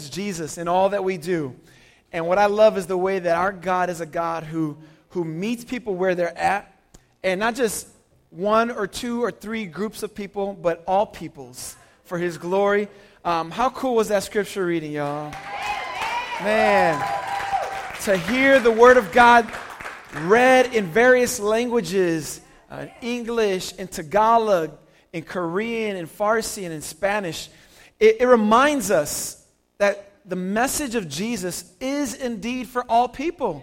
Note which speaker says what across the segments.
Speaker 1: Jesus in all that we do. And what I love is the way that our God is a God who, who meets people where they're at, and not just one or two or three groups of people, but all peoples for his glory. Um, how cool was that scripture reading, y'all? Man, to hear the word of God read in various languages uh, English, in Tagalog, in Korean, in Farsi, and in Spanish it, it reminds us that the message of Jesus is indeed for all people.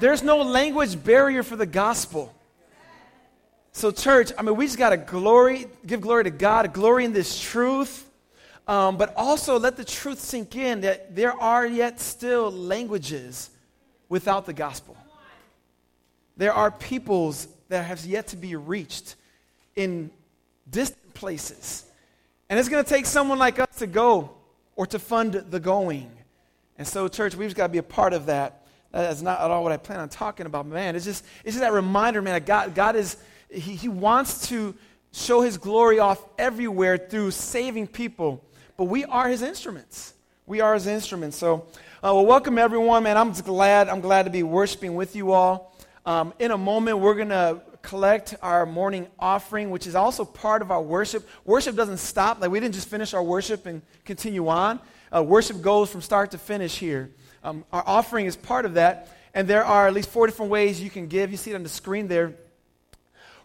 Speaker 1: There's no language barrier for the gospel. So, church, I mean, we just got to glory, give glory to God, glory in this truth, um, but also let the truth sink in that there are yet still languages without the gospel. There are peoples that have yet to be reached in distant places. And it's going to take someone like us to go or to fund the going. And so, church, we've got to be a part of that. That's not at all what I plan on talking about. Man, it's just, it's just that reminder, man, God, God is, he, he wants to show his glory off everywhere through saving people. But we are his instruments. We are his instruments. So, uh, well, welcome everyone, man. I'm glad. I'm glad to be worshiping with you all. Um, in a moment, we're going to collect our morning offering, which is also part of our worship. Worship doesn't stop. Like we didn't just finish our worship and continue on. Uh, worship goes from start to finish here. Um, our offering is part of that. And there are at least four different ways you can give. You see it on the screen there.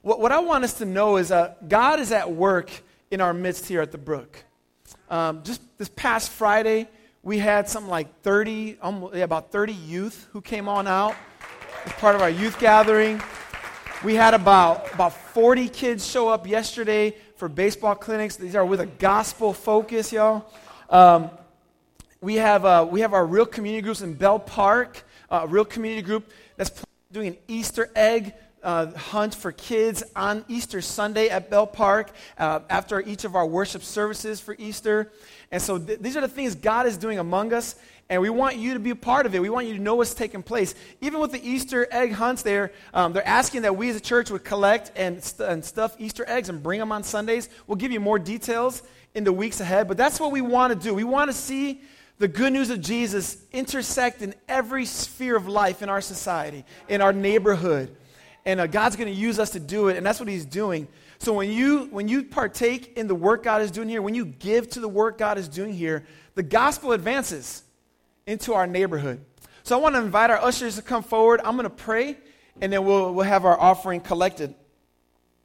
Speaker 1: What, what I want us to know is uh, God is at work in our midst here at the Brook. Um, just this past Friday, we had something like 30, almost, yeah, about 30 youth who came on out as part of our youth gathering. We had about, about 40 kids show up yesterday for baseball clinics. These are with a gospel focus, y'all. Um, we, have, uh, we have our real community groups in Bell Park, uh, a real community group that's doing an Easter egg uh, hunt for kids on Easter Sunday at Bell Park uh, after each of our worship services for Easter. And so th- these are the things God is doing among us. And we want you to be a part of it. We want you to know what's taking place. Even with the Easter egg hunts, there, um, they're asking that we as a church would collect and, st- and stuff Easter eggs and bring them on Sundays. We'll give you more details in the weeks ahead, but that's what we want to do. We want to see the good news of Jesus intersect in every sphere of life in our society, in our neighborhood. And uh, God's going to use us to do it, and that's what He's doing. So when you, when you partake in the work God is doing here, when you give to the work God is doing here, the gospel advances into our neighborhood. So I want to invite our ushers to come forward. I'm going to pray, and then we'll, we'll have our offering collected.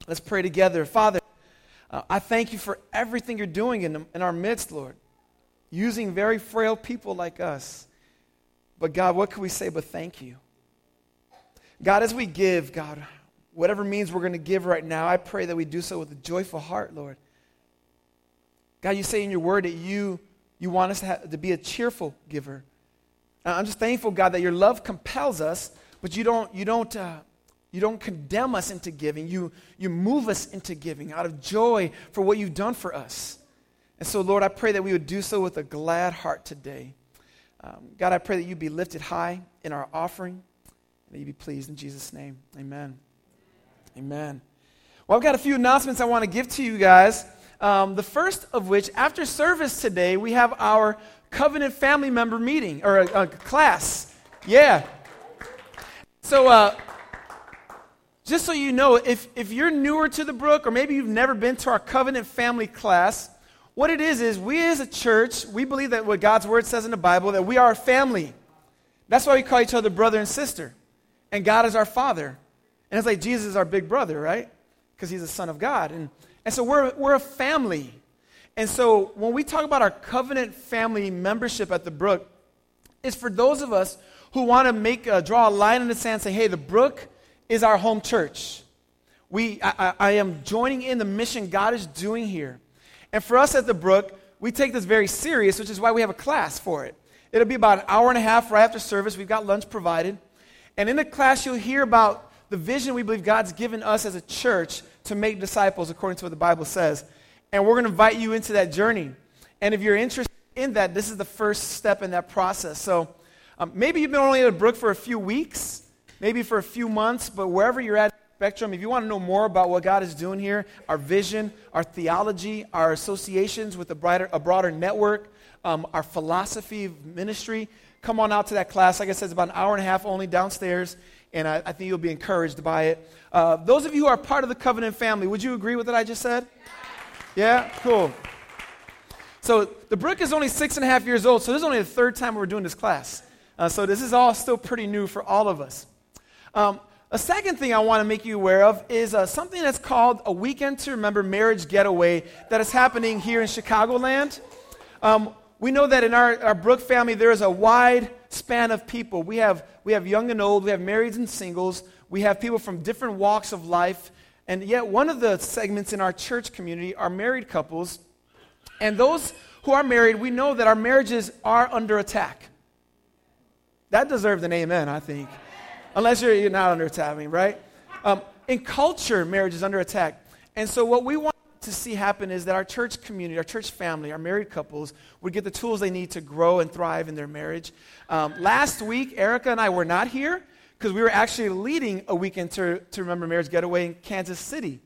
Speaker 1: Let's pray together. Father, uh, I thank you for everything you're doing in, in our midst, Lord, using very frail people like us. But God, what can we say but thank you? God, as we give, God, whatever means we're going to give right now, I pray that we do so with a joyful heart, Lord. God, you say in your word that you, you want us to, have, to be a cheerful giver. I'm just thankful, God, that your love compels us, but you don't, you don't, uh, you don't condemn us into giving. You, you move us into giving out of joy for what you've done for us. And so, Lord, I pray that we would do so with a glad heart today. Um, God, I pray that you be lifted high in our offering, that you be pleased in Jesus' name. Amen. Amen. Well, I've got a few announcements I want to give to you guys. Um, the first of which, after service today, we have our covenant family member meeting or a, a class. Yeah. So, uh, just so you know, if, if you're newer to the Brook or maybe you've never been to our covenant family class, what it is is we as a church, we believe that what God's word says in the Bible, that we are a family. That's why we call each other brother and sister. And God is our father. And it's like Jesus is our big brother, right? Because he's the son of God. And, and so we're, we're a family. And so when we talk about our covenant family membership at the Brook, it's for those of us who want to make uh, draw a line in the sand, say, "Hey, the Brook is our home church. We, I, I am joining in the mission God is doing here." And for us at the Brook, we take this very serious, which is why we have a class for it. It'll be about an hour and a half right after service. We've got lunch provided. And in the class, you'll hear about the vision we believe God's given us as a church to make disciples according to what the Bible says. And we're going to invite you into that journey. And if you're interested in that, this is the first step in that process. So um, maybe you've been only at Brook for a few weeks, maybe for a few months, but wherever you're at, Spectrum, if you want to know more about what God is doing here, our vision, our theology, our associations with a, brighter, a broader network um, our philosophy of ministry, come on out to that class. Like I said, it's about an hour and a half only downstairs, and I, I think you'll be encouraged by it. Uh, those of you who are part of the covenant family, would you agree with what I just said? Yeah? Cool. So the Brook is only six and a half years old, so this is only the third time we're doing this class. Uh, so this is all still pretty new for all of us. Um, a second thing I want to make you aware of is uh, something that's called a Weekend to Remember Marriage Getaway that is happening here in Chicagoland. Um, we know that in our, our Brook family, there is a wide span of people. We have, we have young and old, we have marrieds and singles, we have people from different walks of life. And yet, one of the segments in our church community are married couples. And those who are married, we know that our marriages are under attack. That deserves an amen, I think. Unless you're, you're not under attack, right? Um, in culture, marriage is under attack. And so, what we want to see happen is that our church community, our church family, our married couples would get the tools they need to grow and thrive in their marriage. Um, last week, Erica and I were not here because we were actually leading a weekend to, to Remember Marriage Getaway in Kansas City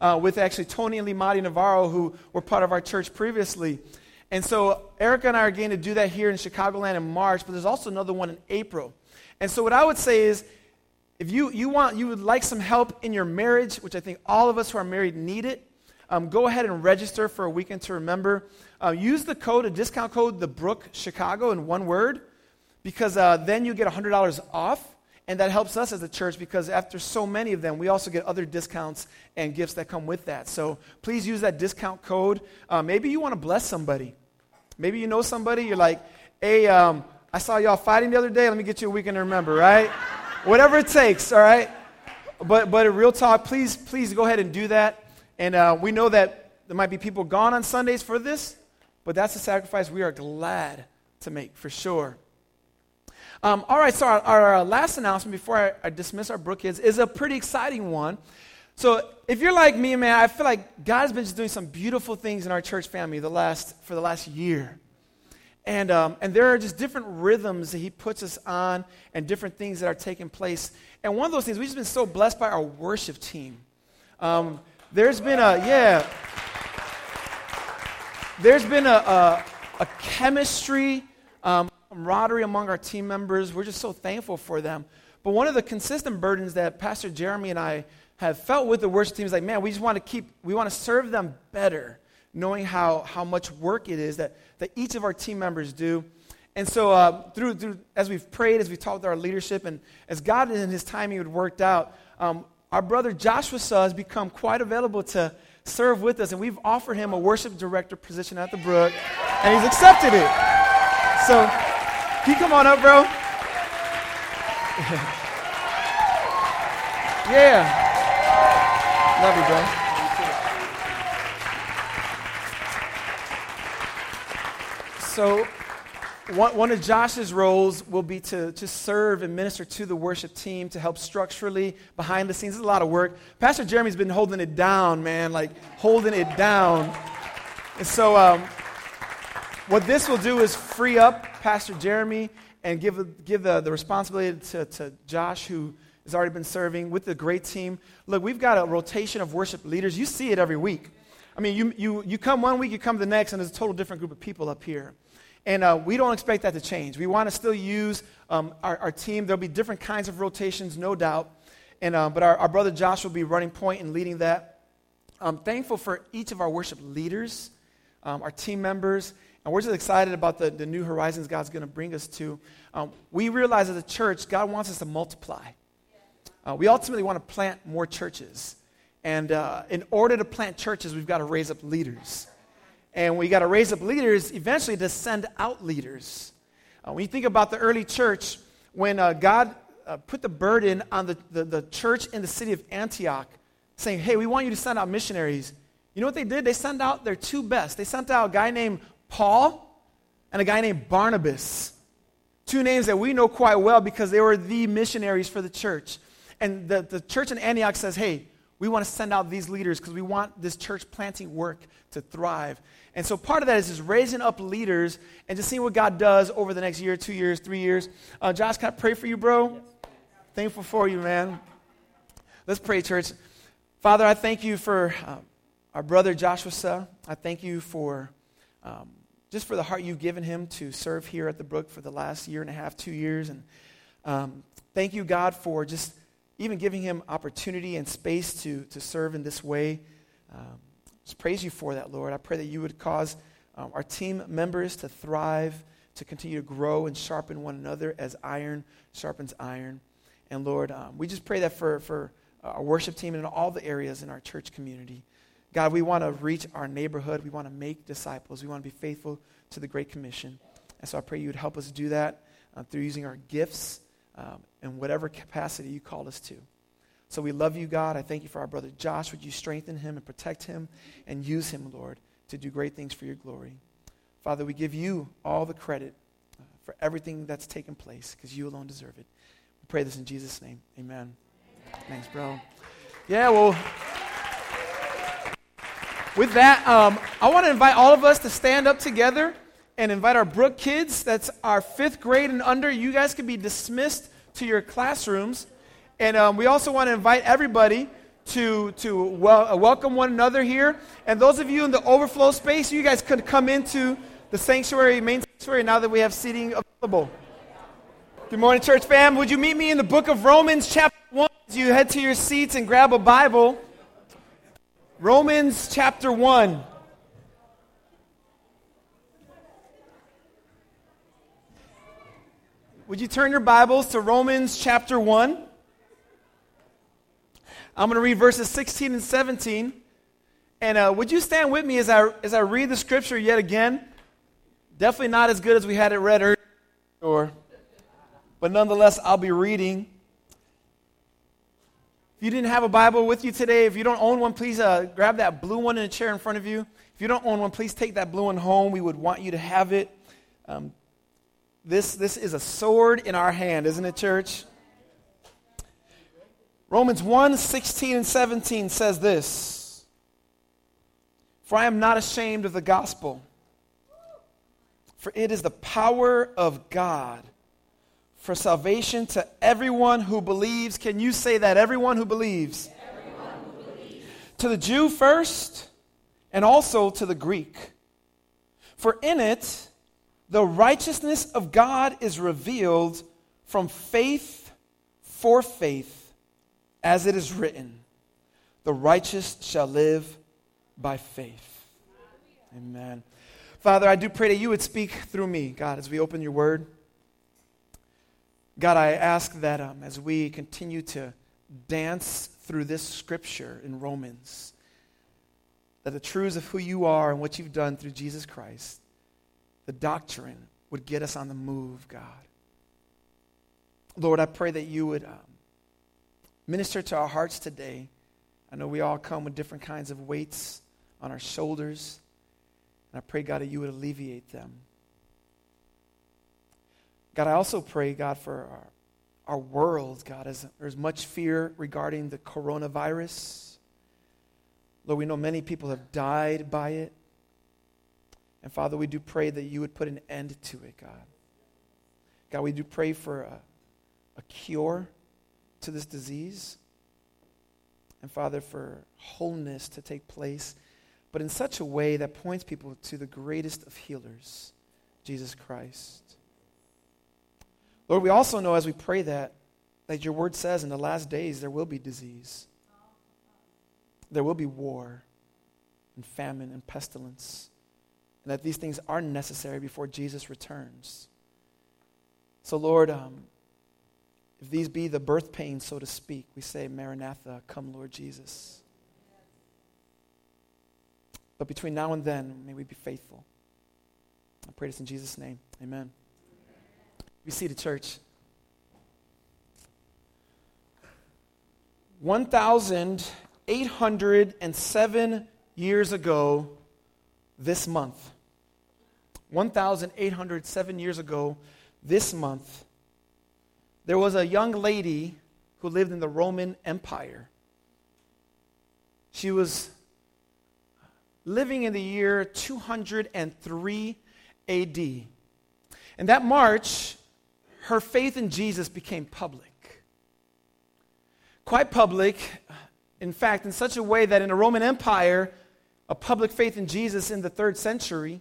Speaker 1: uh, with actually Tony and Limati Navarro, who were part of our church previously. And so Erica and I are going to do that here in Chicagoland in March, but there's also another one in April. And so what I would say is, if you, you want, you would like some help in your marriage, which I think all of us who are married need it, um, go ahead and register for a weekend to remember. Uh, use the code, a discount code, the Brook Chicago in one word, because uh, then you get $100 off. And that helps us as a church because after so many of them, we also get other discounts and gifts that come with that. So please use that discount code. Uh, maybe you want to bless somebody. Maybe you know somebody, you're like, hey, um, I saw y'all fighting the other day. Let me get you a weekend to remember, right? Whatever it takes, all right? But, but a real talk, please, please go ahead and do that. And uh, we know that there might be people gone on Sundays for this, but that's a sacrifice we are glad to make for sure. Um, all right, so our, our, last announcement before I, I dismiss our Brook kids is a pretty exciting one. So if you're like me, man, I feel like God has been just doing some beautiful things in our church family the last, for the last year. And, um, and there are just different rhythms that he puts us on and different things that are taking place. And one of those things, we've just been so blessed by our worship team. Um, there's been a, yeah, there's been a, a, a chemistry, um, camaraderie among our team members. We're just so thankful for them. But one of the consistent burdens that Pastor Jeremy and I have felt with the worship team is like, man, we just want to keep, we want to serve them better, knowing how, how much work it is that, that each of our team members do. And so, uh, through, through, as we've prayed, as we've talked with our leadership, and as God in His timing had worked out, um, our brother Joshua has become quite available to serve with us, and we've offered him a worship director position at the Brook, and he's accepted it. So, can you come on up, bro? yeah. Love you, bro. So, one, one of Josh's roles will be to, to serve and minister to the worship team, to help structurally behind the scenes. It's a lot of work. Pastor Jeremy's been holding it down, man, like holding it down. And so, um, what this will do is free up Pastor Jeremy and give, give the, the responsibility to, to Josh, who has already been serving with the great team. Look, we've got a rotation of worship leaders. You see it every week. I mean, you, you, you come one week, you come the next, and there's a total different group of people up here. And uh, we don't expect that to change. We want to still use um, our, our, team. There'll be different kinds of rotations, no doubt. And, uh, but our, our, brother Josh will be running point and leading that. I'm thankful for each of our worship leaders, um, our team members, and we're just excited about the, the new horizons God's going to bring us to. Um, we realize as a church, God wants us to multiply. Uh, we ultimately want to plant more churches. And uh, in order to plant churches, we've got to raise up leaders. And we got to raise up leaders eventually to send out leaders. Uh, when you think about the early church, when uh, God uh, put the burden on the, the, the church in the city of Antioch, saying, hey, we want you to send out missionaries. You know what they did? They sent out their two best. They sent out a guy named Paul and a guy named Barnabas. Two names that we know quite well because they were the missionaries for the church. And the, the church in Antioch says, hey, we want to send out these leaders because we want this church planting work to thrive. And so part of that is just raising up leaders and just seeing what God does over the next year, two years, three years. Uh, Josh, can I pray for you, bro? Yes. Thankful for you, man. Let's pray, church. Father, I thank you for uh, our brother Joshua. I thank you for um, just for the heart you've given him to serve here at the Brook for the last year and a half, two years. And um, thank you, God, for just even giving him opportunity and space to, to serve in this way. Um, just praise you for that, Lord. I pray that you would cause um, our team members to thrive, to continue to grow and sharpen one another as iron sharpens iron. And Lord, um, we just pray that for, for our worship team and in all the areas in our church community. God, we want to reach our neighborhood. We want to make disciples. We want to be faithful to the Great Commission. And so I pray you would help us do that uh, through using our gifts um, in whatever capacity you called us to. So we love you, God. I thank you for our brother Josh. Would you strengthen him and protect him and use him, Lord, to do great things for your glory? Father, we give you all the credit uh, for everything that's taken place because you alone deserve it. We pray this in Jesus' name. Amen. Amen. Thanks, bro. Yeah, well, with that, um, I want to invite all of us to stand up together and invite our Brook kids. That's our fifth grade and under. You guys can be dismissed to your classrooms. And um, we also want to invite everybody to, to wel- uh, welcome one another here. And those of you in the overflow space, you guys could come into the sanctuary, main sanctuary, now that we have seating available. Good morning, church fam. Would you meet me in the book of Romans, chapter 1, as you head to your seats and grab a Bible? Romans, chapter 1. Would you turn your Bibles to Romans chapter 1? I'm going to read verses 16 and 17. And uh, would you stand with me as I, as I read the scripture yet again? Definitely not as good as we had it read earlier, but nonetheless, I'll be reading. If you didn't have a Bible with you today, if you don't own one, please uh, grab that blue one in a chair in front of you. If you don't own one, please take that blue one home. We would want you to have it. Um, this, this is a sword in our hand, isn't it, church? Romans 1 16 and 17 says this For I am not ashamed of the gospel, for it is the power of God for salvation to everyone who believes. Can you say that? Everyone who believes.
Speaker 2: Everyone who believes.
Speaker 1: To the Jew first, and also to the Greek. For in it, the righteousness of God is revealed from faith for faith as it is written, the righteous shall live by faith. Amen. Father, I do pray that you would speak through me, God, as we open your word. God, I ask that um, as we continue to dance through this scripture in Romans, that the truths of who you are and what you've done through Jesus Christ, the doctrine would get us on the move, God. Lord, I pray that you would um, minister to our hearts today. I know we all come with different kinds of weights on our shoulders. And I pray, God, that you would alleviate them. God, I also pray, God, for our, our world, God, as there's much fear regarding the coronavirus. Lord, we know many people have died by it. And Father, we do pray that you would put an end to it, God. God, we do pray for a, a cure to this disease. And Father, for wholeness to take place, but in such a way that points people to the greatest of healers, Jesus Christ. Lord, we also know as we pray that, that your word says in the last days there will be disease, there will be war, and famine, and pestilence, and that these things are necessary before Jesus returns. So, Lord, um, if these be the birth pains, so to speak, we say, Maranatha, come, Lord Jesus. But between now and then, may we be faithful. I pray this in Jesus' name. Amen. We see the church. 1,807 years ago this month, 1,807 years ago this month, there was a young lady who lived in the Roman Empire. She was living in the year 203 AD. And that March, her faith in Jesus became public. Quite public, in fact, in such a way that in the Roman Empire, a public faith in Jesus in the third century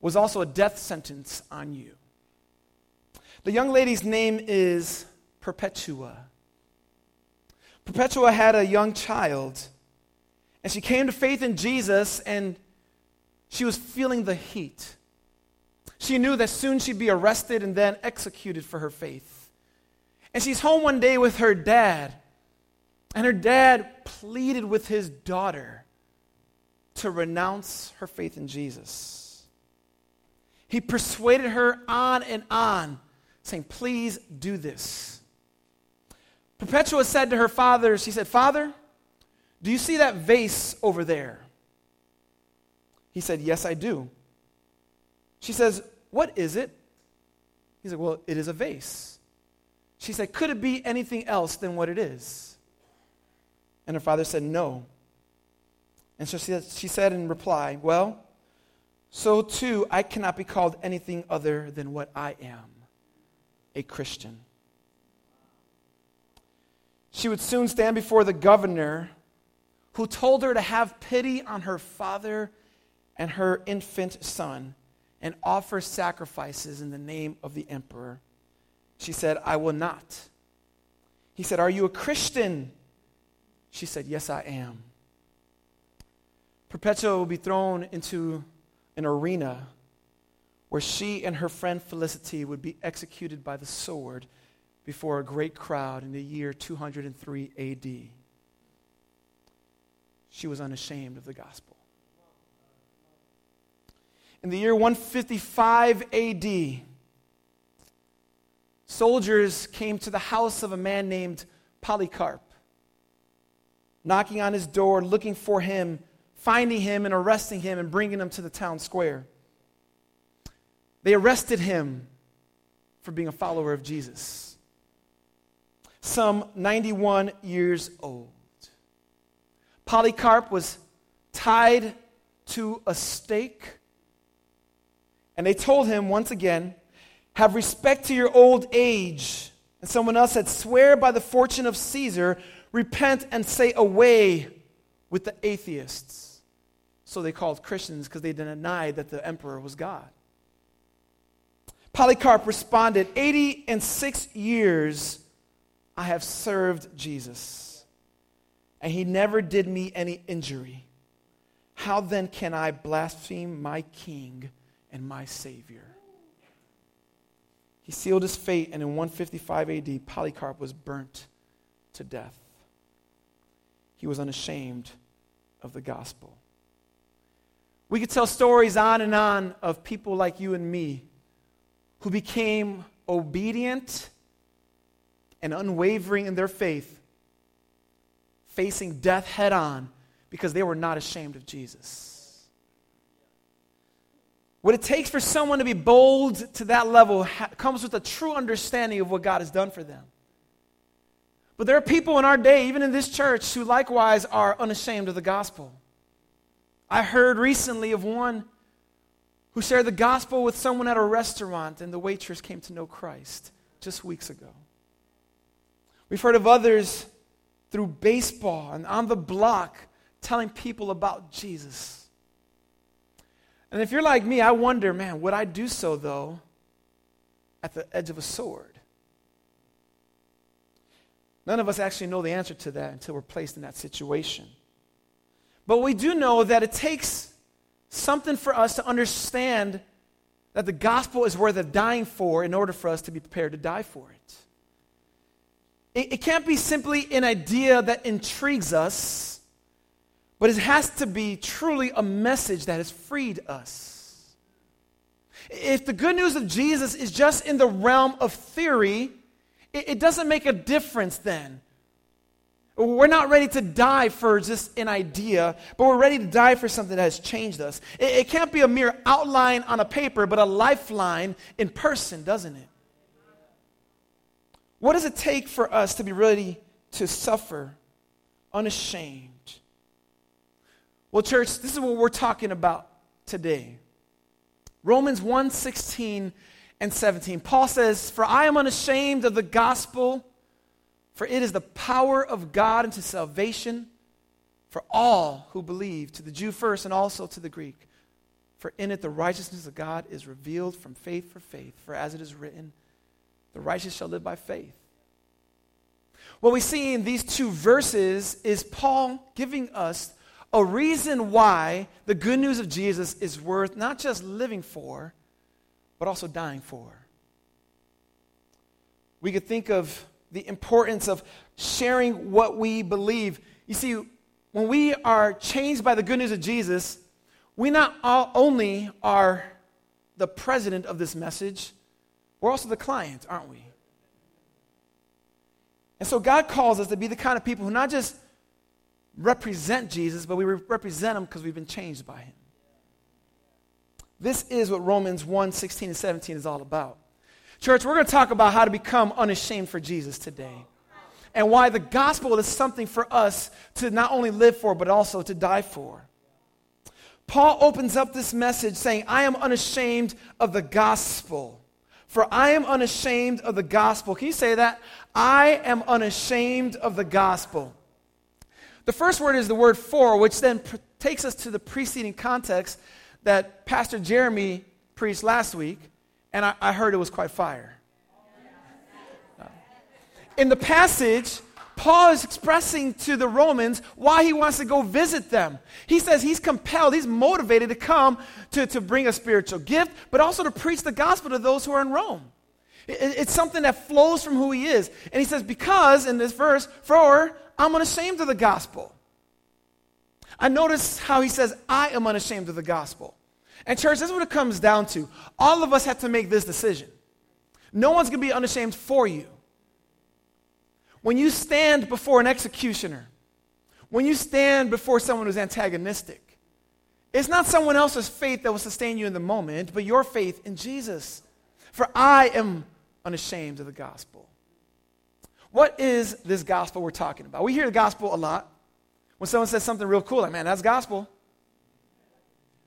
Speaker 1: was also a death sentence on you. The young lady's name is Perpetua. Perpetua had a young child, and she came to faith in Jesus, and she was feeling the heat. She knew that soon she'd be arrested and then executed for her faith. And she's home one day with her dad, and her dad pleaded with his daughter to renounce her faith in Jesus. He persuaded her on and on, saying, Please do this. Perpetua said to her father, She said, Father, do you see that vase over there? He said, Yes, I do. She says, What is it? He said, Well, it is a vase. She said, Could it be anything else than what it is? And her father said, No. And so she, she said in reply, Well, so too I cannot be called anything other than what I am a Christian. She would soon stand before the governor who told her to have pity on her father and her infant son and offer sacrifices in the name of the emperor. She said, I will not. He said, Are you a Christian? She said, Yes, I am. Perpetua will be thrown into an arena where she and her friend Felicity would be executed by the sword before a great crowd in the year 203 AD. She was unashamed of the gospel. In the year 155 AD, soldiers came to the house of a man named Polycarp, knocking on his door, looking for him, finding him, and arresting him and bringing him to the town square. They arrested him for being a follower of Jesus, some 91 years old. Polycarp was tied to a stake and they told him once again, Have respect to your old age. And someone else said, Swear by the fortune of Caesar, repent and say away with the atheists. So they called Christians because they denied that the emperor was God. Polycarp responded, 80 and six years I have served Jesus, and he never did me any injury. How then can I blaspheme my king and my Savior. He sealed his fate, and in 155 AD, Polycarp was burnt to death. He was unashamed of the gospel. We could tell stories on and on of people like you and me who became obedient and unwavering in their faith, facing death head on because they were not ashamed of Jesus. What it takes for someone to be bold to that level ha- comes with a true understanding of what God has done for them. But there are people in our day, even in this church, who likewise are unashamed of the gospel. I heard recently of one who shared the gospel with someone at a restaurant, and the waitress came to know Christ just weeks ago. We've heard of others through baseball and on the block telling people about Jesus. And if you're like me, I wonder, man, would I do so, though, at the edge of a sword? None of us actually know the answer to that until we're placed in that situation. But we do know that it takes something for us to understand that the gospel is worth dying for in order for us to be prepared to die for it. It, it can't be simply an idea that intrigues us but it has to be truly a message that has freed us. If the good news of Jesus is just in the realm of theory, it, it doesn't make a difference then. We're not ready to die for just an idea, but we're ready to die for something that has changed us. It, it can't be a mere outline on a paper, but a lifeline in person, doesn't it? What does it take for us to be ready to suffer unashamed? Well, church, this is what we're talking about today. Romans 1 16 and 17. Paul says, For I am unashamed of the gospel, for it is the power of God unto salvation for all who believe, to the Jew first and also to the Greek. For in it the righteousness of God is revealed from faith for faith. For as it is written, the righteous shall live by faith. What we see in these two verses is Paul giving us a reason why the good news of Jesus is worth not just living for, but also dying for. We could think of the importance of sharing what we believe. You see, when we are changed by the good news of Jesus, we not only are the president of this message, we're also the client, aren't we? And so God calls us to be the kind of people who not just represent Jesus, but we represent him because we've been changed by him. This is what Romans 1 16 and 17 is all about. Church, we're going to talk about how to become unashamed for Jesus today. And why the gospel is something for us to not only live for, but also to die for. Paul opens up this message saying, I am unashamed of the gospel. For I am unashamed of the gospel. Can you say that? I am unashamed of the gospel. The first word is the word for, which then pr- takes us to the preceding context that Pastor Jeremy preached last week, and I, I heard it was quite fire. In the passage, Paul is expressing to the Romans why he wants to go visit them. He says he's compelled, he's motivated to come to, to bring a spiritual gift, but also to preach the gospel to those who are in Rome. It, it's something that flows from who he is. And he says, Because, in this verse, for I'm unashamed of the gospel. I notice how he says, I am unashamed of the gospel. And, church, this is what it comes down to. All of us have to make this decision. No one's going to be unashamed for you. When you stand before an executioner, when you stand before someone who's antagonistic, it's not someone else's faith that will sustain you in the moment, but your faith in Jesus. For I am unashamed of the gospel. What is this gospel we're talking about? We hear the gospel a lot. When someone says something real cool, like, man, that's gospel.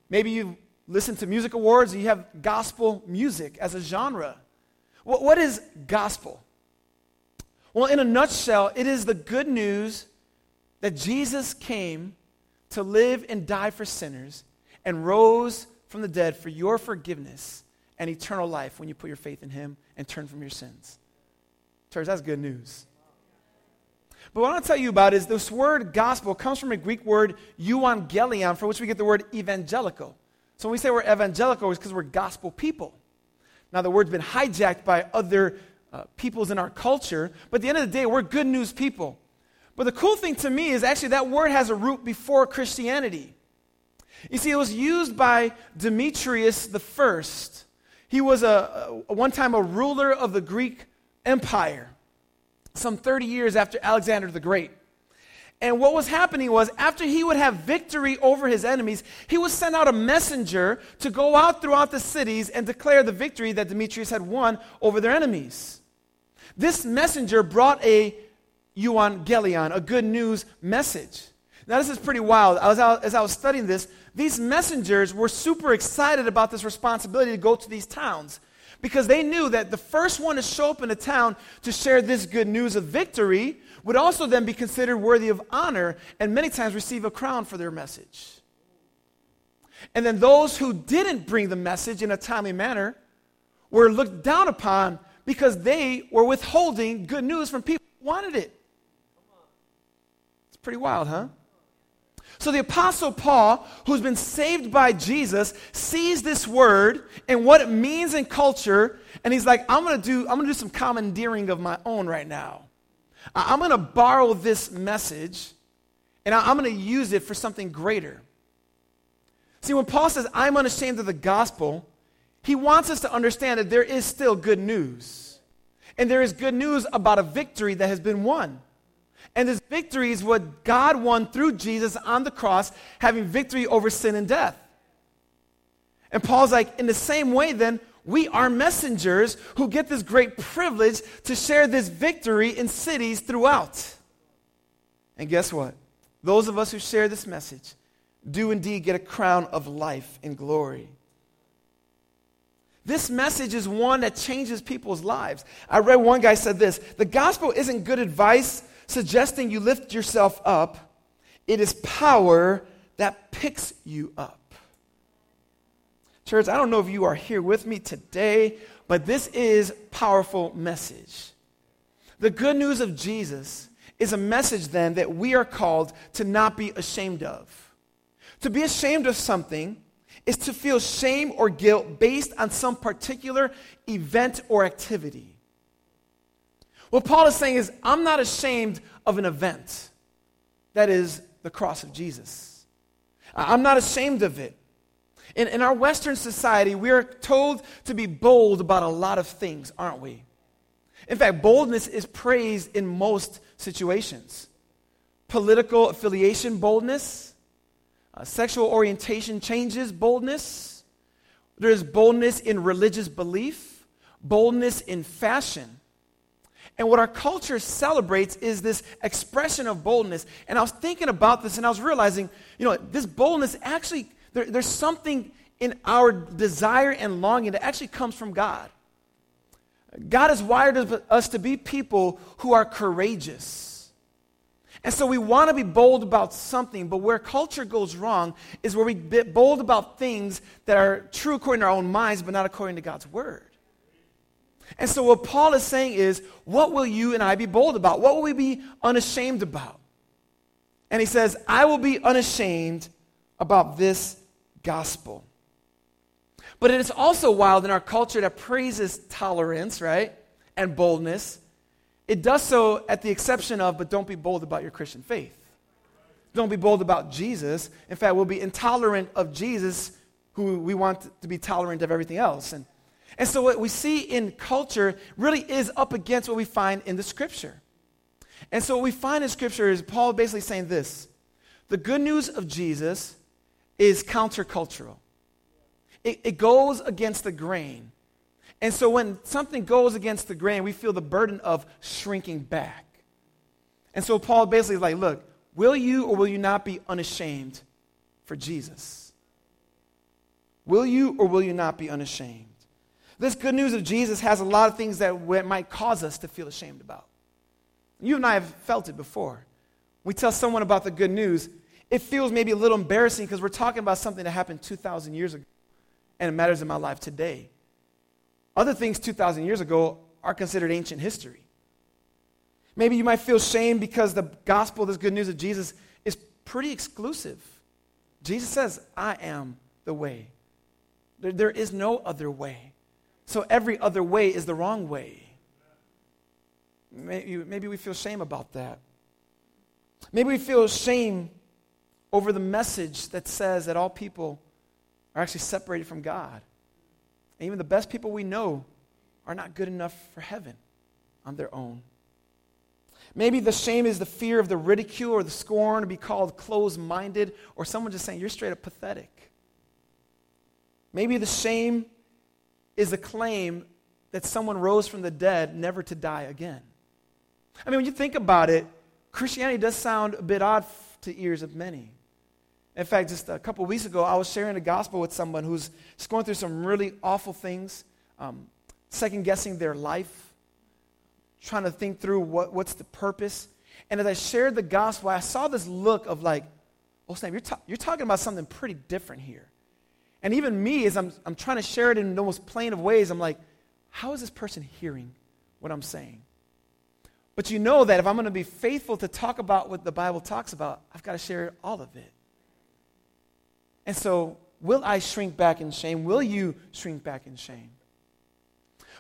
Speaker 1: Maybe you listen to music awards you have gospel music as a genre. what, what is gospel? Well, in a nutshell, it is the good news that Jesus came to live and die for sinners and rose from the dead for your forgiveness and eternal life when you put your faith in him and turn from your sins. Church, that's good news. But what I want to tell you about is this word gospel comes from a Greek word euangelion, for which we get the word evangelical. So when we say we're evangelical, it's because we're gospel people. Now, the word's been hijacked by other uh, peoples in our culture, but at the end of the day, we're good news people. But the cool thing to me is actually that word has a root before Christianity. You see, it was used by Demetrius First. He was a, a one time a ruler of the Greek Empire, some 30 years after Alexander the Great. And what was happening was, after he would have victory over his enemies, he would send out a messenger to go out throughout the cities and declare the victory that Demetrius had won over their enemies. This messenger brought a euangelion, a good news message. Now, this is pretty wild. I was, as I was studying this, these messengers were super excited about this responsibility to go to these towns because they knew that the first one to show up in a town to share this good news of victory would also then be considered worthy of honor and many times receive a crown for their message. And then those who didn't bring the message in a timely manner were looked down upon because they were withholding good news from people who wanted it. It's pretty wild, huh? So the Apostle Paul, who's been saved by Jesus, sees this word and what it means in culture, and he's like, I'm gonna do, I'm gonna do some commandeering of my own right now. I'm gonna borrow this message and I'm gonna use it for something greater. See, when Paul says, I'm unashamed of the gospel, he wants us to understand that there is still good news. And there is good news about a victory that has been won. And this victory is what God won through Jesus on the cross, having victory over sin and death. And Paul's like, in the same way, then, we are messengers who get this great privilege to share this victory in cities throughout. And guess what? Those of us who share this message do indeed get a crown of life and glory. This message is one that changes people's lives. I read one guy said this The gospel isn't good advice suggesting you lift yourself up, it is power that picks you up. Church, I don't know if you are here with me today, but this is powerful message. The good news of Jesus is a message then that we are called to not be ashamed of. To be ashamed of something is to feel shame or guilt based on some particular event or activity. What Paul is saying is, I'm not ashamed of an event. That is the cross of Jesus. I'm not ashamed of it. In, in our Western society, we are told to be bold about a lot of things, aren't we? In fact, boldness is praised in most situations political affiliation boldness, uh, sexual orientation changes boldness, there's boldness in religious belief, boldness in fashion. And what our culture celebrates is this expression of boldness. And I was thinking about this and I was realizing, you know, this boldness actually there, there's something in our desire and longing that actually comes from God. God has wired us to be people who are courageous. And so we want to be bold about something, but where culture goes wrong is where we get bold about things that are true according to our own minds, but not according to God's word. And so what Paul is saying is, what will you and I be bold about? What will we be unashamed about? And he says, I will be unashamed about this gospel. But it is also wild in our culture that praises tolerance, right? And boldness. It does so at the exception of, but don't be bold about your Christian faith. Don't be bold about Jesus. In fact, we'll be intolerant of Jesus, who we want to be tolerant of everything else. And, and so, what we see in culture really is up against what we find in the scripture. And so, what we find in scripture is Paul basically saying this the good news of Jesus is countercultural. It, it goes against the grain. And so when something goes against the grain, we feel the burden of shrinking back. And so Paul basically is like, look, will you or will you not be unashamed for Jesus? Will you or will you not be unashamed? This good news of Jesus has a lot of things that might cause us to feel ashamed about. You and I have felt it before. We tell someone about the good news, it feels maybe a little embarrassing because we're talking about something that happened 2,000 years ago and it matters in my life today. Other things 2,000 years ago are considered ancient history. Maybe you might feel shame because the gospel, this good news of Jesus, is pretty exclusive. Jesus says, I am the way. There, there is no other way. So every other way is the wrong way. Maybe, maybe we feel shame about that. Maybe we feel shame over the message that says that all people are actually separated from God. And even the best people we know are not good enough for heaven on their own. Maybe the shame is the fear of the ridicule or the scorn to be called closed minded or someone just saying, You're straight up pathetic. Maybe the shame is the claim that someone rose from the dead never to die again. I mean, when you think about it, Christianity does sound a bit odd to ears of many. In fact, just a couple weeks ago, I was sharing the gospel with someone who's going through some really awful things, um, second guessing their life, trying to think through what, what's the purpose. And as I shared the gospel, I saw this look of like, oh, Sam, you're, ta- you're talking about something pretty different here. And even me, as I'm, I'm trying to share it in the most plain of ways, I'm like, how is this person hearing what I'm saying? But you know that if I'm going to be faithful to talk about what the Bible talks about, I've got to share all of it. And so, will I shrink back in shame? Will you shrink back in shame?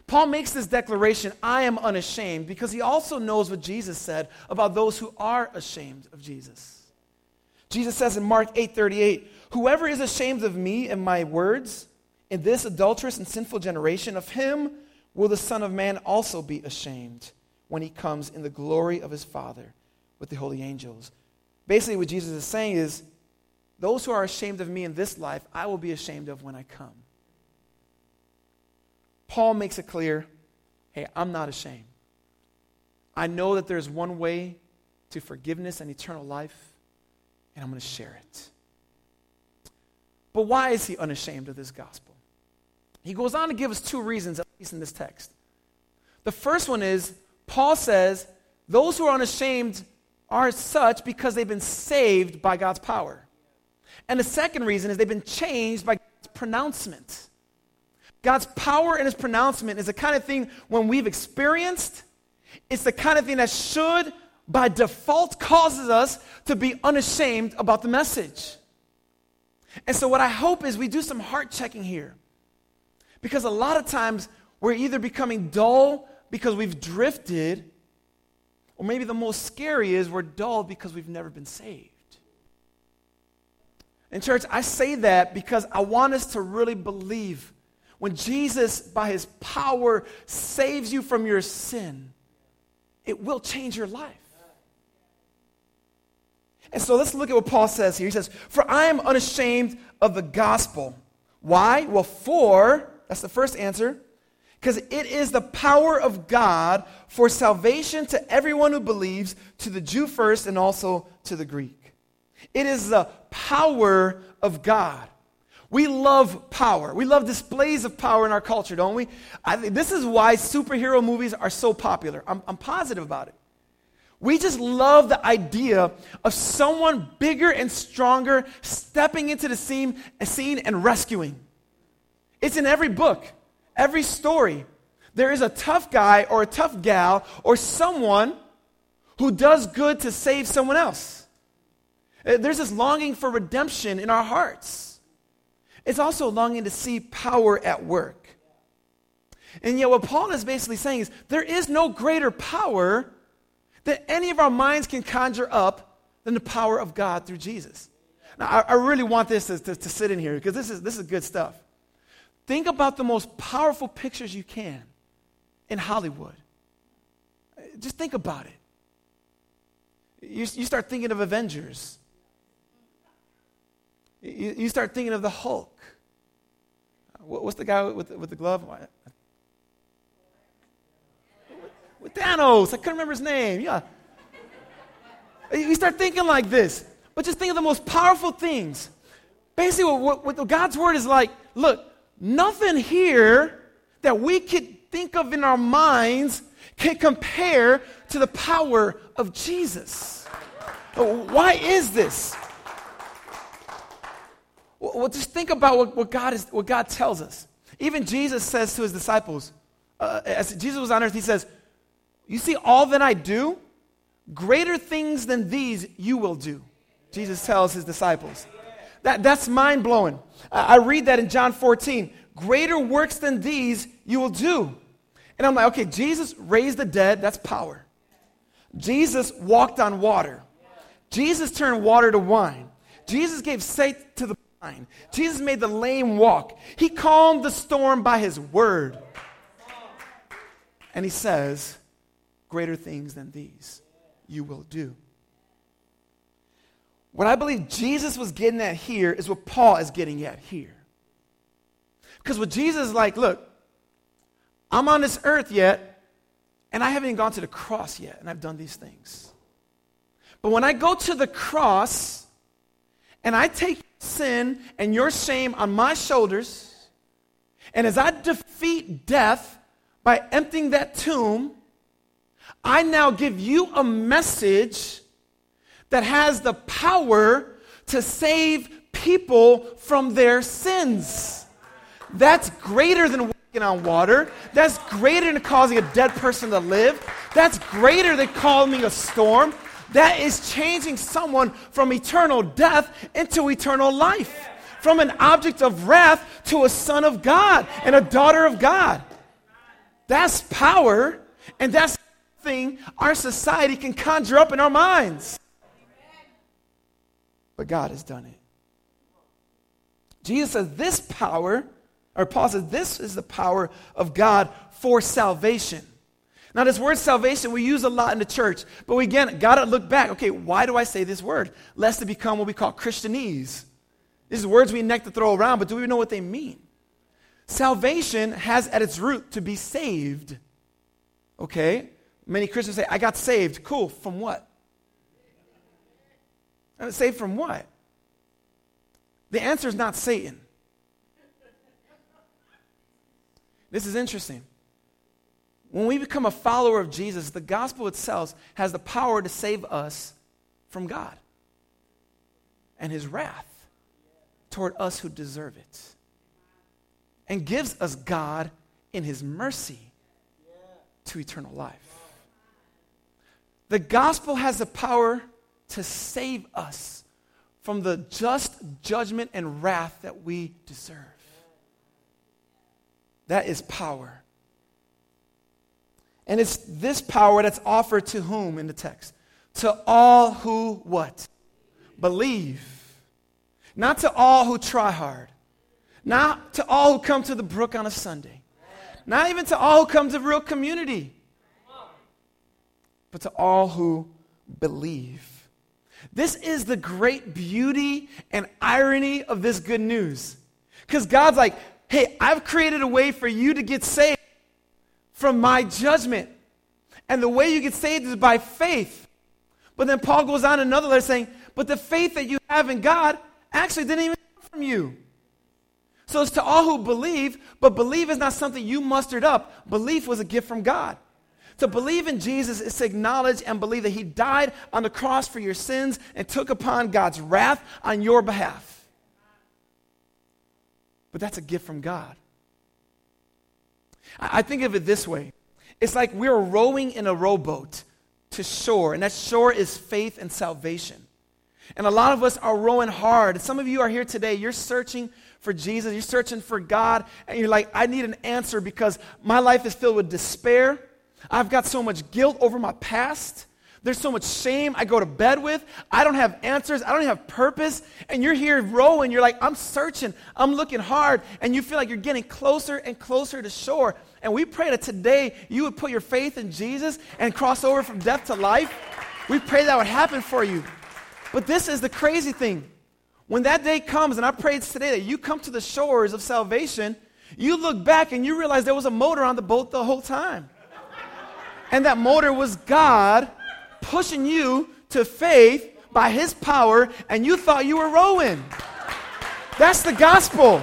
Speaker 1: Paul makes this declaration, I am unashamed, because he also knows what Jesus said about those who are ashamed of Jesus. Jesus says in Mark 8:38, "Whoever is ashamed of me and my words in this adulterous and sinful generation, of him will the Son of Man also be ashamed when he comes in the glory of his Father with the holy angels." Basically what Jesus is saying is those who are ashamed of me in this life, I will be ashamed of when I come. Paul makes it clear hey, I'm not ashamed. I know that there's one way to forgiveness and eternal life, and I'm going to share it. But why is he unashamed of this gospel? He goes on to give us two reasons, at least in this text. The first one is Paul says those who are unashamed are such because they've been saved by God's power. And the second reason is they've been changed by God's pronouncement. God's power in his pronouncement is the kind of thing when we've experienced, it's the kind of thing that should, by default, causes us to be unashamed about the message. And so, what I hope is we do some heart checking here. Because a lot of times we're either becoming dull because we've drifted, or maybe the most scary is we're dull because we've never been saved. And, church, I say that because I want us to really believe when Jesus, by his power, saves you from your sin, it will change your life. And so let's look at what Paul says here. He says, For I am unashamed of the gospel. Why? Well, for, that's the first answer, because it is the power of God for salvation to everyone who believes, to the Jew first and also to the Greek. It is the power of God. We love power. We love displays of power in our culture, don't we? I this is why superhero movies are so popular. I'm, I'm positive about it. We just love the idea of someone bigger and stronger stepping into the scene, scene and rescuing. It's in every book, every story. There is a tough guy or a tough gal or someone who does good to save someone else. Uh, there's this longing for redemption in our hearts. It's also longing to see power at work. And yet, what Paul is basically saying is there is no greater power that any of our minds can conjure up than the power of God through Jesus. Now, I, I really want this to, to, to sit in here because this is, this is good stuff. Think about the most powerful pictures you can in Hollywood. Just think about it. You, you start thinking of Avengers. You, you start thinking of the Hulk. Uh, what's the guy with, with the glove? With Thanos. I couldn't remember his name. Yeah. You start thinking like this. But just think of the most powerful things. Basically, what, what God's word is like look, nothing here that we could think of in our minds can compare to the power of Jesus. Uh, why is this? Well, just think about what, what, God, is, what God tells us. Even Jesus says to his disciples, uh, as Jesus was on earth, he says, You see all that I do? Greater things than these you will do. Jesus tells his disciples. That, that's mind blowing. I, I read that in John 14. Greater works than these you will do. And I'm like, okay, Jesus raised the dead, that's power. Jesus walked on water. Jesus turned water to wine. Jesus gave sight to the Jesus made the lame walk. He calmed the storm by his word. And he says, Greater things than these you will do. What I believe Jesus was getting at here is what Paul is getting at here. Because what Jesus is like, look, I'm on this earth yet, and I haven't even gone to the cross yet, and I've done these things. But when I go to the cross and I take sin and your shame on my shoulders. And as I defeat death by emptying that tomb, I now give you a message that has the power to save people from their sins. That's greater than walking on water. That's greater than causing a dead person to live. That's greater than calming a storm that is changing someone from eternal death into eternal life, from an object of wrath to a son of God and a daughter of God. That's power, and that's thing our society can conjure up in our minds. But God has done it. Jesus says this power, or Paul says this is the power of God for salvation. Now, this word salvation we use a lot in the church, but we again got to look back. Okay, why do I say this word? Lest it become what we call Christianese. These are words we neck to throw around, but do we know what they mean? Salvation has at its root to be saved. Okay? Many Christians say, I got saved. Cool. From what? I saved from what? The answer is not Satan. This is interesting. When we become a follower of Jesus, the gospel itself has the power to save us from God and his wrath toward us who deserve it. and gives us God in his mercy to eternal life. The gospel has the power to save us from the just judgment and wrath that we deserve. That is power. And it's this power that's offered to whom in the text? To all who what? Believe. Not to all who try hard. Not to all who come to the brook on a Sunday. Not even to all who come to real community. But to all who believe. This is the great beauty and irony of this good news. Because God's like, hey, I've created a way for you to get saved from my judgment. And the way you get saved is by faith. But then Paul goes on another letter saying, but the faith that you have in God actually didn't even come from you. So it's to all who believe, but believe is not something you mustered up. Belief was a gift from God. To believe in Jesus is to acknowledge and believe that He died on the cross for your sins and took upon God's wrath on your behalf. But that's a gift from God. I think of it this way it's like we're rowing in a rowboat to shore, and that shore is faith and salvation. And a lot of us are rowing hard. Some of you are here today, you're searching for Jesus, you're searching for God, and you're like, I need an answer because my life is filled with despair. I've got so much guilt over my past. There's so much shame I go to bed with. I don't have answers. I don't have purpose. And you're here rowing. You're like, I'm searching. I'm looking hard. And you feel like you're getting closer and closer to shore. And we pray that today you would put your faith in Jesus and cross over from death to life. We pray that would happen for you. But this is the crazy thing. When that day comes, and I pray today that you come to the shores of salvation, you look back and you realize there was a motor on the boat the whole time. And that motor was God pushing you to faith by his power, and you thought you were rowing. That's the gospel.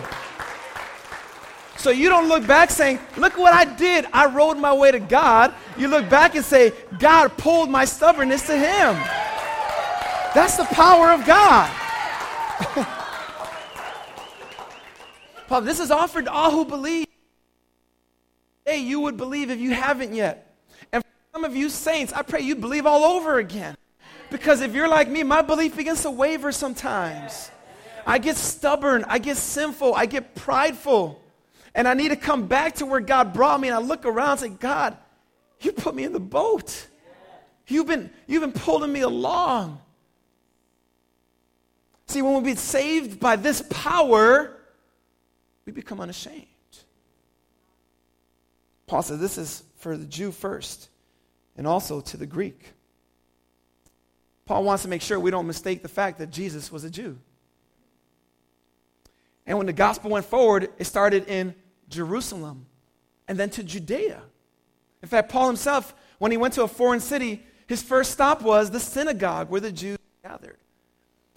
Speaker 1: So you don't look back saying, Look what I did. I rode my way to God. You look back and say, God pulled my stubbornness to him. That's the power of God. Paul, this is offered to all who believe. Hey, you would believe if you haven't yet. Some of you saints, I pray you believe all over again. Because if you're like me, my belief begins to waver sometimes. I get stubborn, I get sinful, I get prideful. And I need to come back to where God brought me. And I look around and say, God, you put me in the boat. You've been, you've been pulling me along. See, when we be saved by this power, we become unashamed. Paul says this is for the Jew first and also to the Greek. Paul wants to make sure we don't mistake the fact that Jesus was a Jew. And when the gospel went forward, it started in Jerusalem and then to Judea. In fact, Paul himself, when he went to a foreign city, his first stop was the synagogue where the Jews gathered.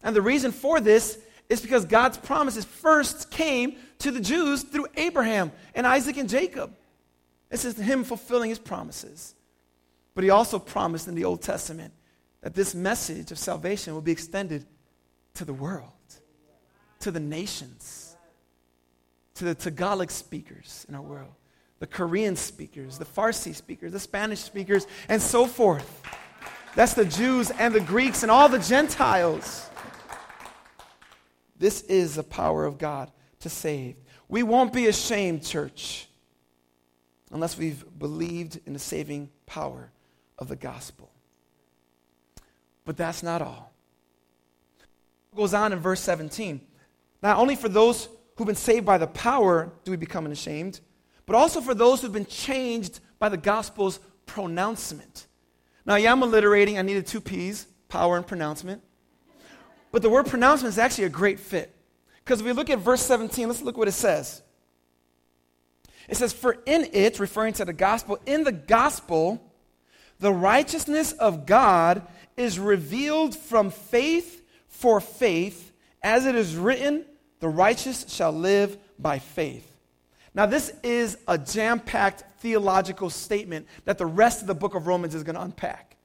Speaker 1: And the reason for this is because God's promises first came to the Jews through Abraham and Isaac and Jacob. This is him fulfilling his promises. But he also promised in the Old Testament that this message of salvation will be extended to the world, to the nations, to the Tagalog speakers in our world, the Korean speakers, the Farsi speakers, the Spanish speakers, and so forth. That's the Jews and the Greeks and all the Gentiles. This is the power of God to save. We won't be ashamed, church, unless we've believed in the saving power of the gospel. But that's not all. It goes on in verse 17. Not only for those who've been saved by the power do we become ashamed, but also for those who've been changed by the gospel's pronouncement. Now, yeah, I'm alliterating. I needed two P's power and pronouncement. But the word pronouncement is actually a great fit. Because if we look at verse 17, let's look what it says. It says, For in it, referring to the gospel, in the gospel, the righteousness of God is revealed from faith for faith, as it is written, the righteous shall live by faith. Now, this is a jam packed theological statement that the rest of the book of Romans is going to unpack.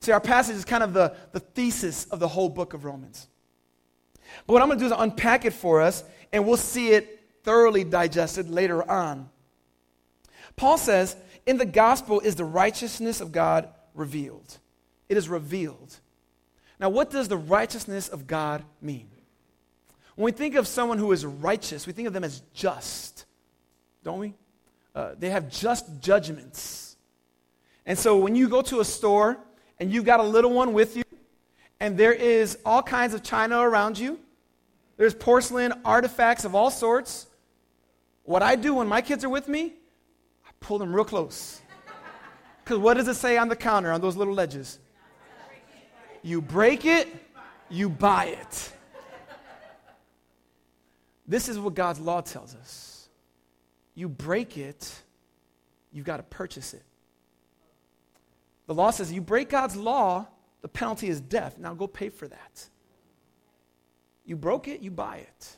Speaker 1: See, our passage is kind of the, the thesis of the whole book of Romans. But what I'm going to do is unpack it for us, and we'll see it thoroughly digested later on. Paul says, In the gospel is the righteousness of God revealed. It is revealed. Now, what does the righteousness of God mean? When we think of someone who is righteous, we think of them as just, don't we? Uh, they have just judgments. And so when you go to a store and you've got a little one with you, and there is all kinds of china around you, there's porcelain, artifacts of all sorts. What I do when my kids are with me, pull them real close. Because what does it say on the counter on those little ledges? You break it, you buy it. This is what God's law tells us. You break it, you've got to purchase it. The law says you break God's law, the penalty is death. Now go pay for that. You broke it, you buy it.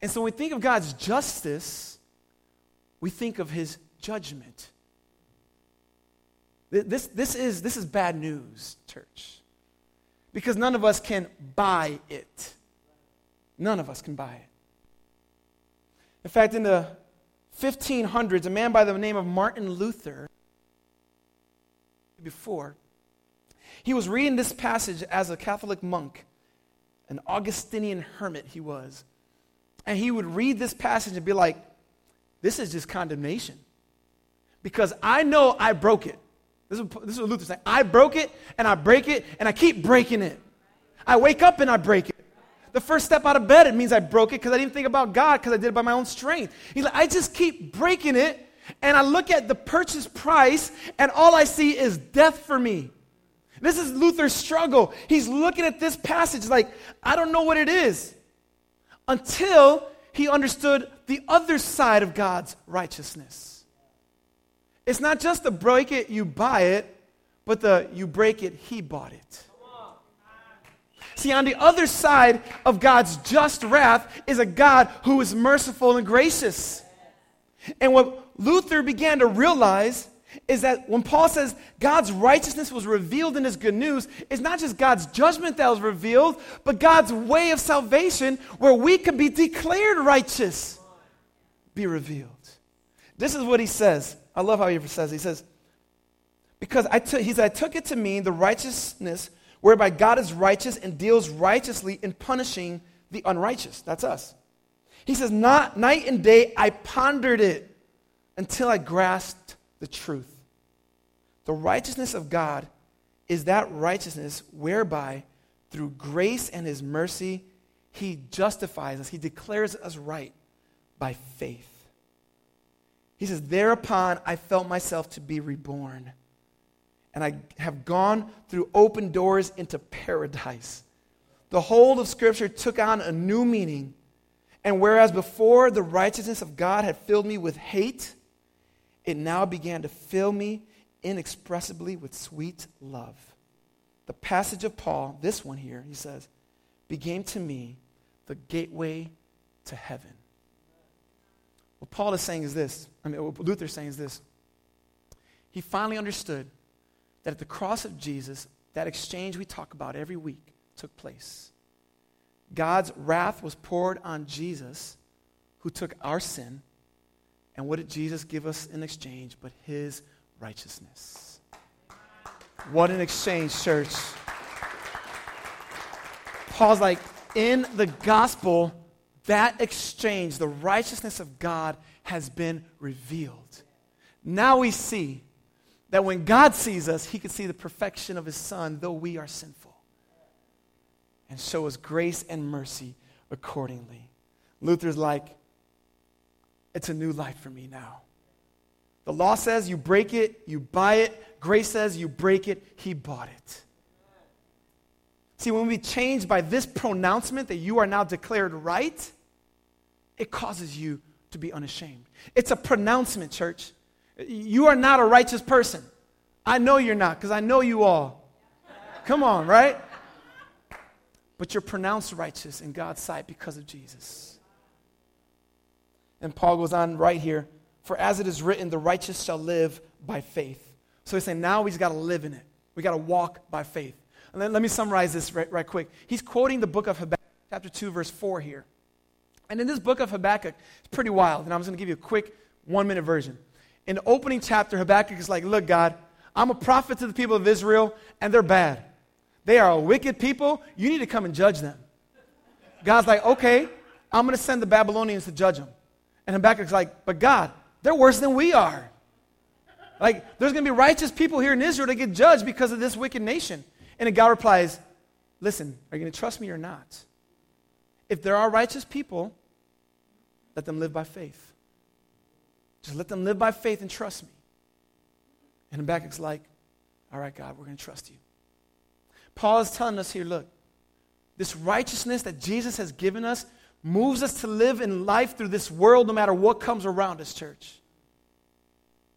Speaker 1: And so when we think of God's justice, we think of his judgment. This, this, is, this is bad news, church. Because none of us can buy it. None of us can buy it. In fact, in the 1500s, a man by the name of Martin Luther, before, he was reading this passage as a Catholic monk, an Augustinian hermit he was. And he would read this passage and be like, this is just condemnation. Because I know I broke it. This is, this is what Luther's saying. I broke it and I break it and I keep breaking it. I wake up and I break it. The first step out of bed, it means I broke it because I didn't think about God because I did it by my own strength. He's like, I just keep breaking it and I look at the purchase price and all I see is death for me. This is Luther's struggle. He's looking at this passage like, I don't know what it is until he understood the other side of God's righteousness. It's not just the break it, you buy it, but the you break it, he bought it. See, on the other side of God's just wrath is a God who is merciful and gracious. And what Luther began to realize is that when Paul says God's righteousness was revealed in his good news, it's not just God's judgment that was revealed, but God's way of salvation where we can be declared righteous be revealed. This is what he says. I love how he says. He says, because I took, he said, I took it to mean the righteousness whereby God is righteous and deals righteously in punishing the unrighteous. That's us. He says, Not night and day I pondered it until I grasped the truth. The righteousness of God is that righteousness whereby, through grace and his mercy, he justifies us, he declares us right by faith. He says, Thereupon I felt myself to be reborn and I have gone through open doors into paradise. The whole of Scripture took on a new meaning. And whereas before the righteousness of God had filled me with hate, it now began to fill me inexpressibly with sweet love. The passage of Paul, this one here, he says, became to me the gateway to heaven. Paul is saying is this, I mean, what Luther is saying is this. He finally understood that at the cross of Jesus, that exchange we talk about every week took place. God's wrath was poured on Jesus, who took our sin. And what did Jesus give us in exchange but his righteousness? What an exchange, church. Paul's like, in the gospel, that exchange, the righteousness of God, has been revealed. Now we see that when God sees us, he can see the perfection of his son, though we are sinful, and show us grace and mercy accordingly. Luther's like, it's a new life for me now. The law says you break it, you buy it. Grace says you break it, he bought it. See, when we change by this pronouncement that you are now declared right, it causes you to be unashamed. It's a pronouncement, church. You are not a righteous person. I know you're not because I know you all. Come on, right? But you're pronounced righteous in God's sight because of Jesus. And Paul goes on right here For as it is written, the righteous shall live by faith. So he's saying now we've got to live in it. we got to walk by faith. And then let me summarize this right, right quick. He's quoting the book of Habakkuk, chapter 2, verse 4 here. And in this book of Habakkuk, it's pretty wild. And I'm just going to give you a quick one minute version. In the opening chapter, Habakkuk is like, Look, God, I'm a prophet to the people of Israel, and they're bad. They are a wicked people. You need to come and judge them. God's like, Okay, I'm going to send the Babylonians to judge them. And Habakkuk's like, But God, they're worse than we are. Like, there's going to be righteous people here in Israel that get judged because of this wicked nation. And God replies, Listen, are you going to trust me or not? If there are righteous people, let them live by faith. Just let them live by faith and trust me. And Habakkuk's like, All right, God, we're going to trust you. Paul is telling us here look, this righteousness that Jesus has given us moves us to live in life through this world no matter what comes around us, church.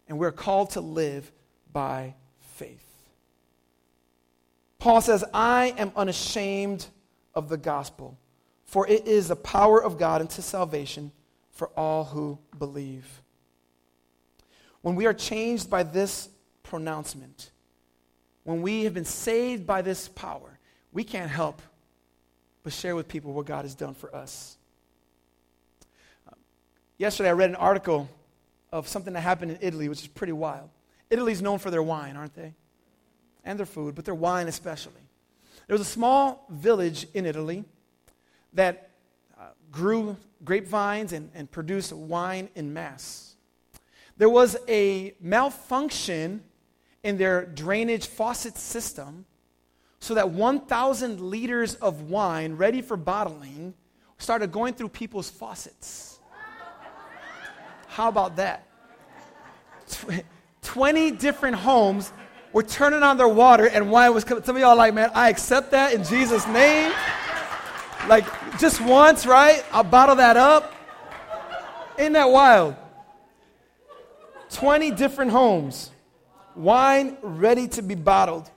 Speaker 1: And we're called to live by faith. Paul says, I am unashamed of the gospel, for it is the power of God unto salvation for all who believe. When we are changed by this pronouncement, when we have been saved by this power, we can't help but share with people what God has done for us. Uh, yesterday, I read an article of something that happened in Italy, which is pretty wild. Italy's known for their wine, aren't they? And their food, but their wine especially. There was a small village in Italy that uh, grew grapevines and, and produced wine in mass. There was a malfunction in their drainage faucet system so that 1,000 liters of wine ready for bottling started going through people's faucets. How about that? 20 different homes were turning on their water and wine was coming. Some of y'all like, man, I accept that in Jesus' name. Like, just once, right? I'll bottle that up. Ain't that wild? 20 different homes, wine ready to be bottled.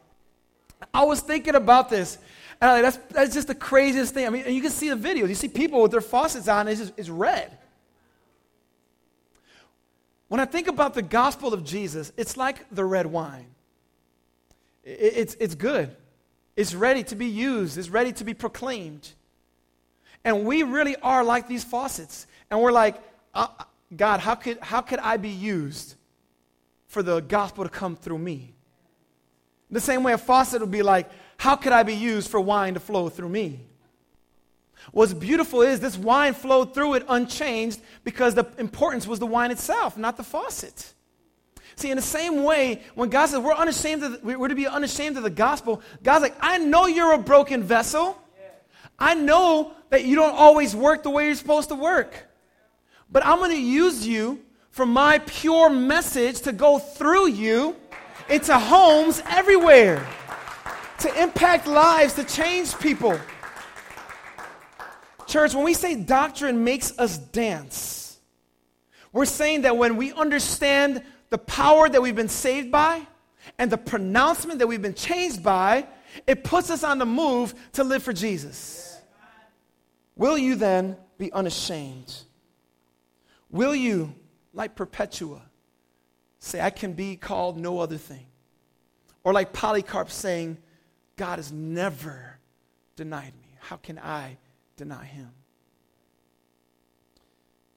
Speaker 1: I was thinking about this, and like, that's, that's just the craziest thing. I mean, you can see the videos. You see people with their faucets on, it's, just, it's red. When I think about the gospel of Jesus, it's like the red wine. It's, it's good, it's ready to be used, it's ready to be proclaimed. And we really are like these faucets. And we're like, uh, God, how could, how could I be used for the gospel to come through me? The same way a faucet would be like, how could I be used for wine to flow through me? What's beautiful is this wine flowed through it unchanged because the importance was the wine itself, not the faucet. See, in the same way, when God says we're unashamed, of the, we're to be unashamed of the gospel, God's like, I know you're a broken vessel. I know that you don't always work the way you're supposed to work. But I'm going to use you for my pure message to go through you into homes everywhere, to impact lives, to change people. Church, when we say doctrine makes us dance, we're saying that when we understand the power that we've been saved by and the pronouncement that we've been changed by, it puts us on the move to live for Jesus. Will you then be unashamed? Will you, like Perpetua, say, I can be called no other thing? Or like Polycarp saying, God has never denied me. How can I deny him?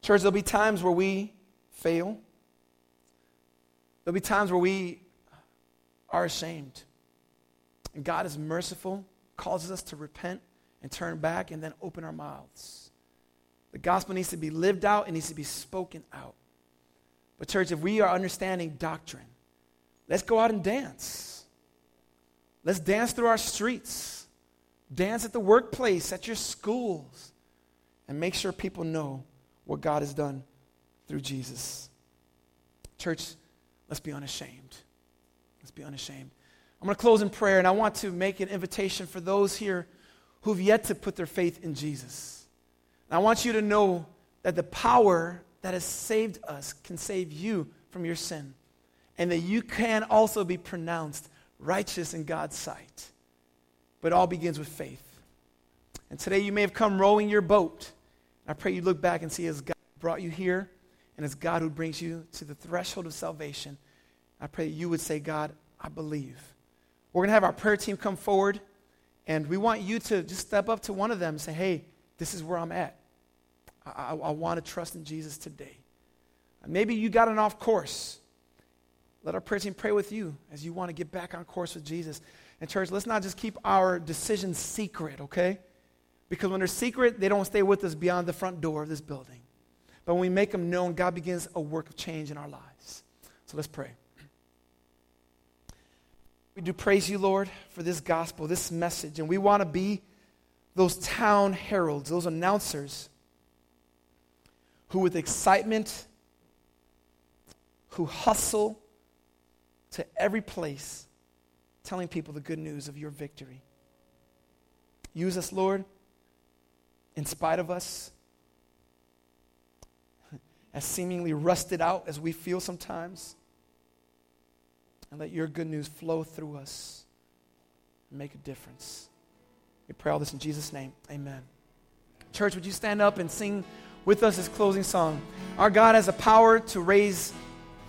Speaker 1: Church, there'll be times where we fail. There'll be times where we are ashamed. And God is merciful, causes us to repent and turn back and then open our mouths. The gospel needs to be lived out, it needs to be spoken out. But, church, if we are understanding doctrine, let's go out and dance. Let's dance through our streets, dance at the workplace, at your schools, and make sure people know what God has done through Jesus. Church, let's be unashamed. Let's be unashamed. I'm going to close in prayer, and I want to make an invitation for those here who've yet to put their faith in Jesus. And I want you to know that the power that has saved us can save you from your sin, and that you can also be pronounced righteous in God's sight. But it all begins with faith. And today you may have come rowing your boat. I pray you look back and see as God brought you here, and as God who brings you to the threshold of salvation. I pray you would say, God, I believe. We're going to have our prayer team come forward. And we want you to just step up to one of them and say, hey, this is where I'm at. I, I, I want to trust in Jesus today. Maybe you got an off course. Let our prayer team pray with you as you want to get back on course with Jesus. And, church, let's not just keep our decisions secret, okay? Because when they're secret, they don't stay with us beyond the front door of this building. But when we make them known, God begins a work of change in our lives. So let's pray. We do praise you, Lord, for this gospel, this message. And we want to be those town heralds, those announcers who, with excitement, who hustle to every place, telling people the good news of your victory. Use us, Lord, in spite of us, as seemingly rusted out as we feel sometimes. And let your good news flow through us and make a difference. We pray all this in Jesus' name. Amen. Church, would you stand up and sing with us this closing song? Our God has a power to raise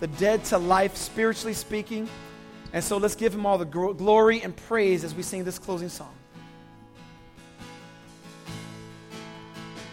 Speaker 1: the dead to life, spiritually speaking. And so let's give him all the glory and praise as we sing this closing song.